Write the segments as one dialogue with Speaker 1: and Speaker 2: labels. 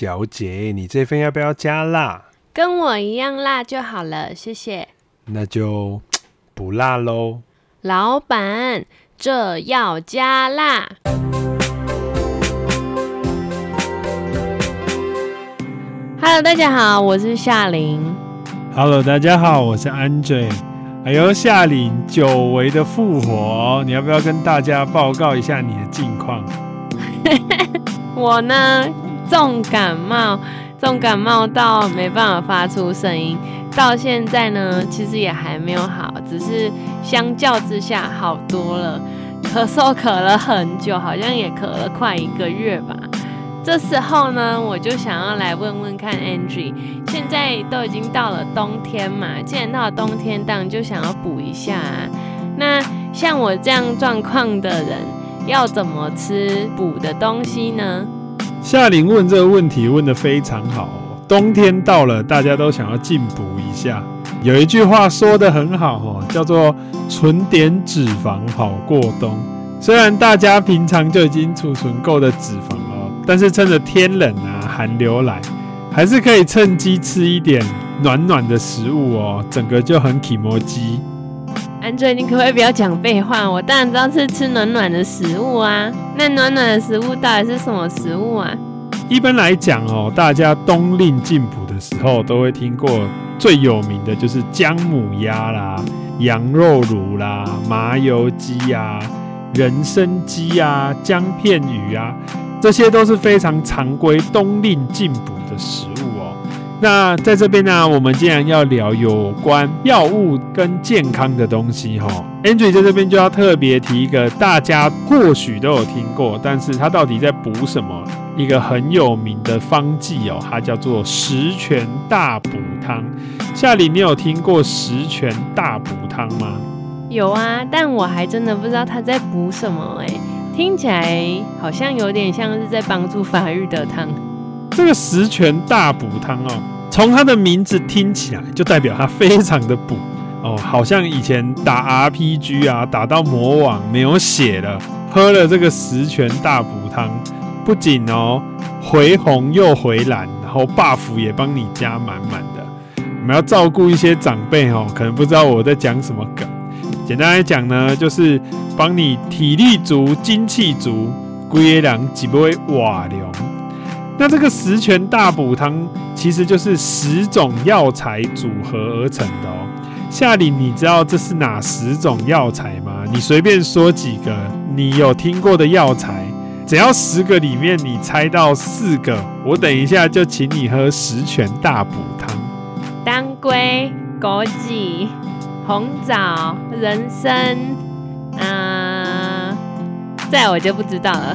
Speaker 1: 小姐，你这份要不要加辣？
Speaker 2: 跟我一样辣就好了，谢谢。
Speaker 1: 那就不辣喽。
Speaker 2: 老板，这要加辣。Hello，大家好，我是夏琳。
Speaker 1: Hello，大家好，我是 Andre。哎呦，夏琳久违的复活，你要不要跟大家报告一下你的近况？
Speaker 2: 我呢，重感冒，重感冒到没办法发出声音，到现在呢，其实也还没有好，只是相较之下好多了。咳嗽咳了很久，好像也咳了快一个月吧。这时候呢，我就想要来问问看 Andre，现在都已经到了冬天嘛，既然到了冬天，当然就想要补一下。那像我这样状况的人。要怎么吃补的东西呢？
Speaker 1: 夏玲问这个问题问得非常好。冬天到了，大家都想要进补一下。有一句话说得很好哦，叫做“存点脂肪好过冬”。虽然大家平常就已经储存够的脂肪了，但是趁着天冷啊，寒流来，还是可以趁机吃一点暖暖的食物哦，整个就很起摩机。
Speaker 2: 安追，你可不可以不要讲废话？我当然知道是吃暖暖的食物啊。那暖暖的食物到底是什么食物啊？
Speaker 1: 一般来讲哦，大家冬令进补的时候都会听过最有名的就是姜母鸭啦、羊肉炉啦、麻油鸡啊、人参鸡啊、姜片鱼啊，这些都是非常常规冬令进补的食物。那在这边呢，我们既然要聊有关药物跟健康的东西，哈，Andrew 在这边就要特别提一个，大家或许都有听过，但是它到底在补什么？一个很有名的方剂哦，它叫做十全大补汤。夏琳，你有听过十全大补汤吗？
Speaker 2: 有啊，但我还真的不知道它在补什么哎，听起来好像有点像是在帮助发育的汤。
Speaker 1: 这个十全大补汤哦，从它的名字听起来就代表它非常的补哦，好像以前打 RPG 啊，打到魔王没有血了，喝了这个十全大补汤，不仅哦回红又回蓝，然后 buff 也帮你加满满的。我们要照顾一些长辈哦，可能不知道我在讲什么梗。简单来讲呢，就是帮你体力足、精气足，规个人一尾活龙。那这个十全大补汤其实就是十种药材组合而成的哦。夏琳，你知道这是哪十种药材吗？你随便说几个你有听过的药材，只要十个里面你猜到四个，我等一下就请你喝十全大补汤。
Speaker 2: 当归、枸杞、红枣、人参，嗯，这我就不知道了。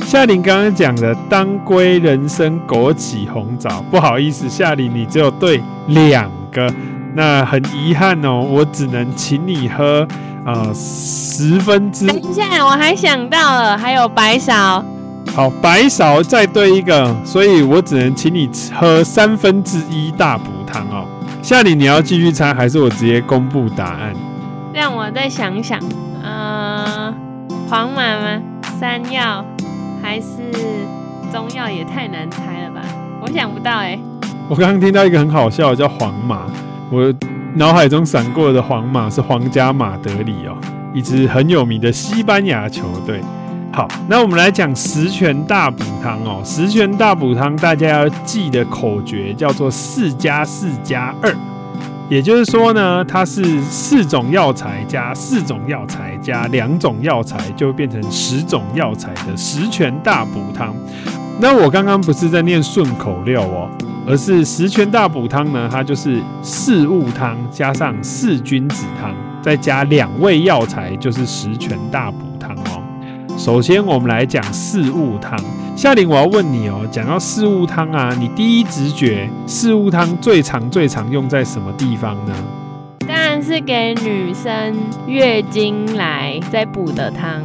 Speaker 1: 夏琳刚刚讲的当归、人参、枸杞、红枣，不好意思，夏琳你只有对两个，那很遗憾哦，我只能请你喝呃十分之。
Speaker 2: 等一下，我还想到了，还有白芍。
Speaker 1: 好，白芍再对一个，所以我只能请你喝三分之一大补汤哦。夏琳，你要继续猜，还是我直接公布答案？
Speaker 2: 让我再想想，呃，黄麻吗？山药。还是中药也太难猜了吧？我想不到哎、
Speaker 1: 我刚刚听到一个很好笑的，叫皇马。我脑海中闪过的皇马是皇家马德里哦，一支很有名的西班牙球队。好，那我们来讲十全大补汤哦。十全大补汤大家要记的口诀叫做四加四加二。也就是说呢，它是四种药材加四种药材加两种药材，就变成十种药材的十全大补汤。那我刚刚不是在念顺口溜哦，而是十全大补汤呢，它就是四物汤加上四君子汤，再加两味药材，就是十全大补汤哦。首先，我们来讲四物汤。夏玲，我要问你哦，讲到四物汤啊，你第一直觉四物汤最常最常用在什么地方呢？
Speaker 2: 当然是给女生月经来再补的汤。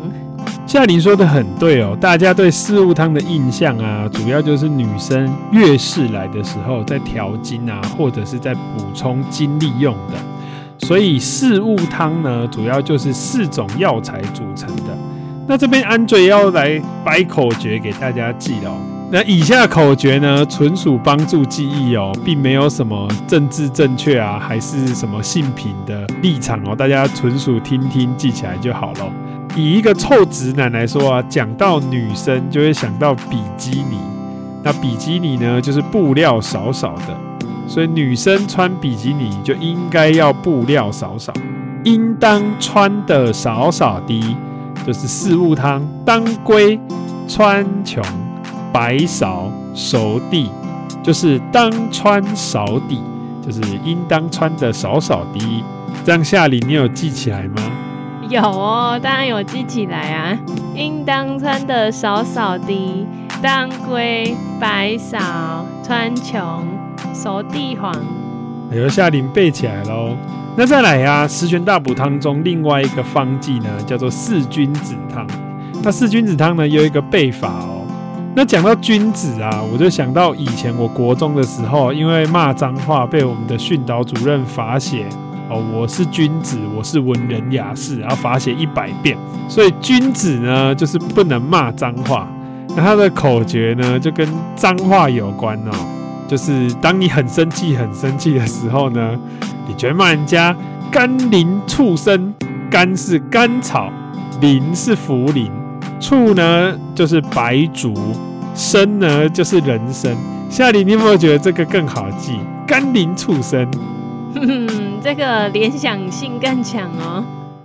Speaker 1: 夏琳说的很对哦，大家对四物汤的印象啊，主要就是女生月事来的时候在调经啊，或者是在补充精力用的。所以四物汤呢，主要就是四种药材组成的。那这边 Andre 要来掰口诀给大家记哦。那以下口诀呢，纯属帮助记忆哦，并没有什么政治正确啊，还是什么性平的立场哦，大家纯属听听记起来就好了。以一个臭直男来说啊，讲到女生就会想到比基尼，那比基尼呢就是布料少少的，所以女生穿比基尼就应该要布料少少，应当穿的少少的，就是四物汤，当归川穹。白芍熟地，就是当穿少地，就是应当穿的少少的。这样夏琳，你有记起来吗？
Speaker 2: 有哦，当然有记起来啊。应当穿的少少的，当归、白芍、川穹、熟地黄。
Speaker 1: 由夏玲背起来喽。那再来呀、啊，十全大补汤中另外一个方剂呢，叫做四君子汤。那四君子汤呢，有一个背法哦。那讲到君子啊，我就想到以前我国中的时候，因为骂脏话被我们的训导主任罚写哦，我是君子，我是文人雅士，然后罚写一百遍。所以君子呢，就是不能骂脏话。那他的口诀呢，就跟脏话有关哦，就是当你很生气、很生气的时候呢，你就会骂人家甘霖畜生，甘是甘草，霖是茯苓。畜呢就是白竹，生呢就是人参。夏琳，你有没有觉得这个更好记？甘霖畜生，
Speaker 2: 哼哼，这个联想性更强哦。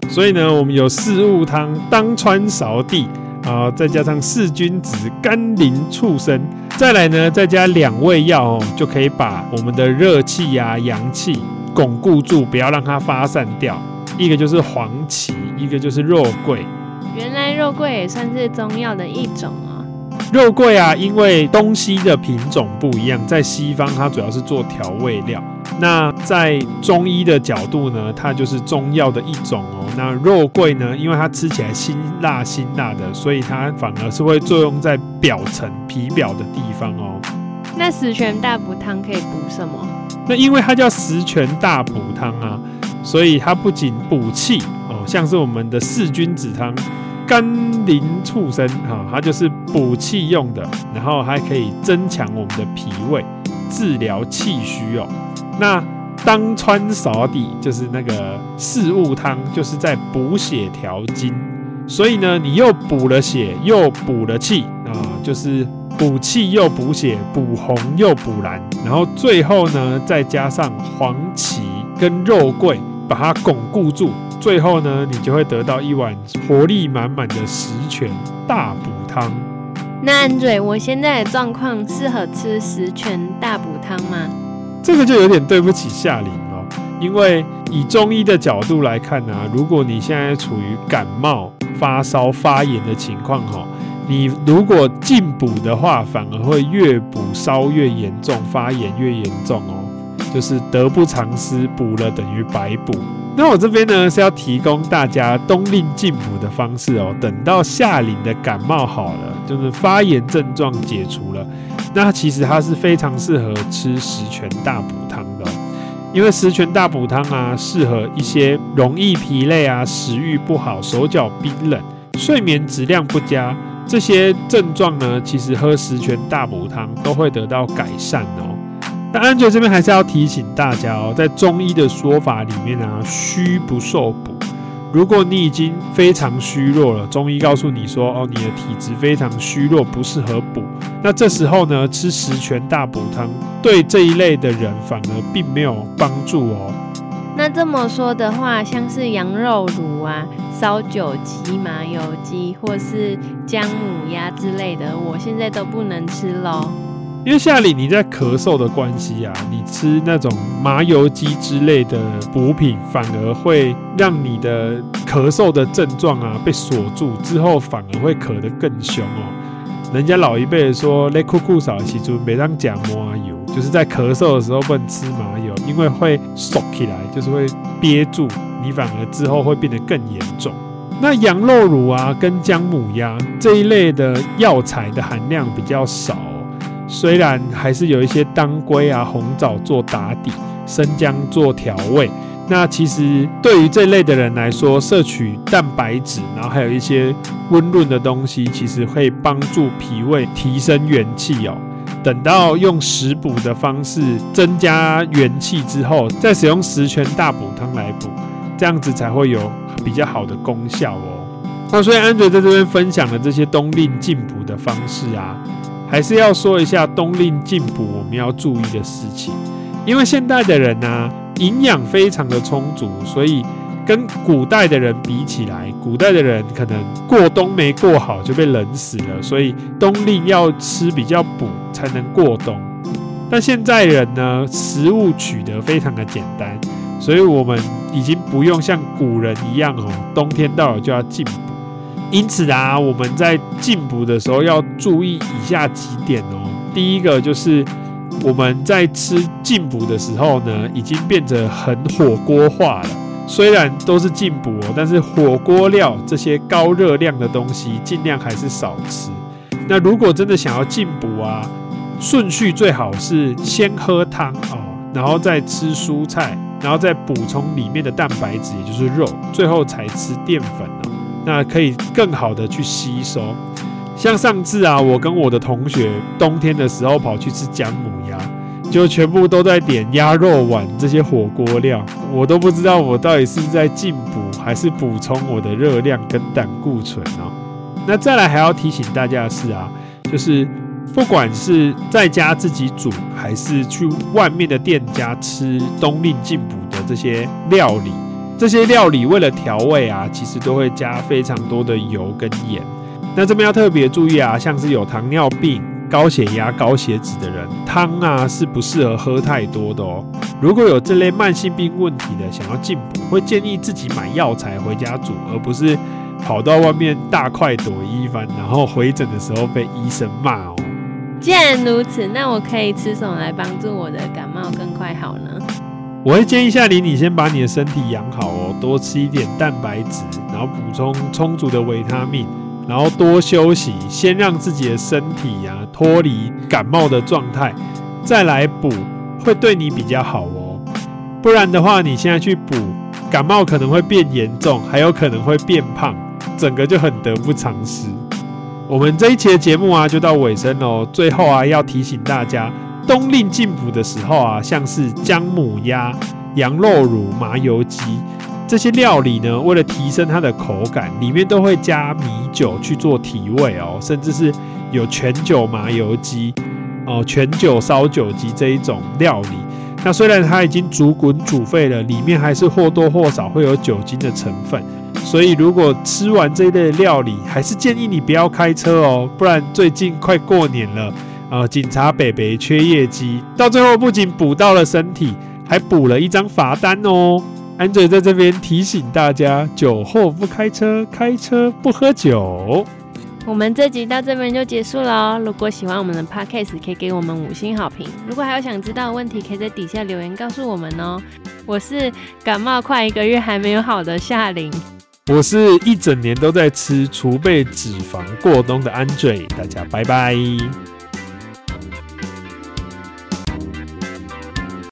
Speaker 1: 所以呢，我们有四物汤，当川芍地啊，再加上四君子，甘霖畜生，再来呢，再加两味药哦，就可以把我们的热气呀、阳气巩固住，不要让它发散掉。一个就是黄芪，一个就是肉桂。
Speaker 2: 原来肉桂也算是中药的一种啊。
Speaker 1: 肉桂啊，因为东西的品种不一样，在西方它主要是做调味料，那在中医的角度呢，它就是中药的一种哦。那肉桂呢，因为它吃起来辛辣辛辣的，所以它反而是会作用在表层皮表的地方哦。
Speaker 2: 那十全大补汤可以补什么？
Speaker 1: 那因为它叫十全大补汤啊，所以它不仅补气哦，像是我们的四君子汤。甘霖畜生哈，它就是补气用的，然后还可以增强我们的脾胃，治疗气虚哦。那当川芍底就是那个四物汤，就是在补血调经，所以呢，你又补了血，又补了气啊，就是补气又补血，补红又补蓝，然后最后呢，再加上黄芪跟肉桂，把它巩固住。最后呢，你就会得到一碗活力满满的十全大补汤。
Speaker 2: 那 Andre，我现在的状况适合吃十全大补汤吗？
Speaker 1: 这个就有点对不起夏琳了，因为以中医的角度来看呢、啊，如果你现在处于感冒、发烧、发炎的情况哈，你如果进补的话，反而会越补烧越严重，发炎越严重哦，就是得不偿失，补了等于白补。那我这边呢是要提供大家冬令进补的方式哦。等到夏令的感冒好了，就是发炎症状解除了，那其实它是非常适合吃十全大补汤的。因为十全大补汤啊，适合一些容易疲累啊、食欲不好、手脚冰冷、睡眠质量不佳这些症状呢，其实喝十全大补汤都会得到改善哦。那安哲这边还是要提醒大家哦，在中医的说法里面啊，虚不受补。如果你已经非常虚弱了，中医告诉你说，哦，你的体质非常虚弱，不适合补。那这时候呢，吃十全大补汤，对这一类的人反而并没有帮助哦。
Speaker 2: 那这么说的话，像是羊肉炉啊、烧酒鸡、麻油鸡，或是姜母鸭之类的，我现在都不能吃喽。
Speaker 1: 因为夏里你在咳嗽的关系啊，你吃那种麻油鸡之类的补品，反而会让你的咳嗽的症状啊被锁住，之后反而会咳得更凶哦。人家老一辈说，勒酷酷少其中别当讲麻油，就是在咳嗽的时候不吃麻油，因为会缩起来，就是会憋住，你反而之后会变得更严重。那羊肉乳啊，跟姜母鸭这一类的药材的含量比较少。虽然还是有一些当归啊、红枣做打底，生姜做调味。那其实对于这类的人来说，摄取蛋白质，然后还有一些温润的东西，其实会帮助脾胃提升元气哦。等到用食补的方式增加元气之后，再使用十全大补汤来补，这样子才会有比较好的功效哦。那所以安杰在这边分享的这些冬令进补的方式啊，还是要说一下冬令进补我们要注意的事情，因为现代的人呢、啊。营养非常的充足，所以跟古代的人比起来，古代的人可能过冬没过好就被冷死了，所以冬令要吃比较补才能过冬。但现在人呢，食物取得非常的简单，所以我们已经不用像古人一样哦，冬天到了就要进补。因此啊，我们在进补的时候要注意以下几点哦。第一个就是。我们在吃进补的时候呢，已经变得很火锅化了。虽然都是进补哦，但是火锅料这些高热量的东西，尽量还是少吃。那如果真的想要进补啊，顺序最好是先喝汤哦，然后再吃蔬菜，然后再补充里面的蛋白质，也就是肉，最后才吃淀粉。那可以更好的去吸收。像上次啊，我跟我的同学冬天的时候跑去吃姜母鸭，就全部都在点鸭肉丸这些火锅料，我都不知道我到底是在进补还是补充我的热量跟胆固醇哦。那再来还要提醒大家的是啊，就是不管是在家自己煮，还是去外面的店家吃冬令进补的这些料理，这些料理为了调味啊，其实都会加非常多的油跟盐。那这边要特别注意啊，像是有糖尿病、高血压、高血脂的人，汤啊是不适合喝太多的哦。如果有这类慢性病问题的，想要进补，会建议自己买药材回家煮，而不是跑到外面大快朵颐一番，然后回诊的时候被医生骂哦。
Speaker 2: 既然如此，那我可以吃什么来帮助我的感冒更快好呢？
Speaker 1: 我会建议夏琳，你先把你的身体养好哦，多吃一点蛋白质，然后补充充足的维他命。然后多休息，先让自己的身体呀脱离感冒的状态，再来补会对你比较好哦。不然的话，你现在去补，感冒可能会变严重，还有可能会变胖，整个就很得不偿失。我们这一期的节目啊，就到尾声喽。最后啊，要提醒大家，冬令进补的时候啊，像是姜母鸭、羊肉乳、麻油鸡。这些料理呢，为了提升它的口感，里面都会加米酒去做提味哦，甚至是有全酒麻油鸡哦、全酒烧酒鸡这一种料理。那虽然它已经煮滚煮沸了，里面还是或多或少会有酒精的成分。所以如果吃完这一类料理，还是建议你不要开车哦，不然最近快过年了呃，警察北北缺业绩，到最后不仅补到了身体，还补了一张罚单哦。Andre 在这边提醒大家：酒后不开车，开车不喝酒。
Speaker 2: 我们这集到这边就结束了哦。如果喜欢我们的 Podcast，可以给我们五星好评。如果还有想知道的问题，可以在底下留言告诉我们哦。我是感冒快一个月还没有好的夏琳，
Speaker 1: 我是一整年都在吃储备脂肪过冬的 Andre。大家拜拜。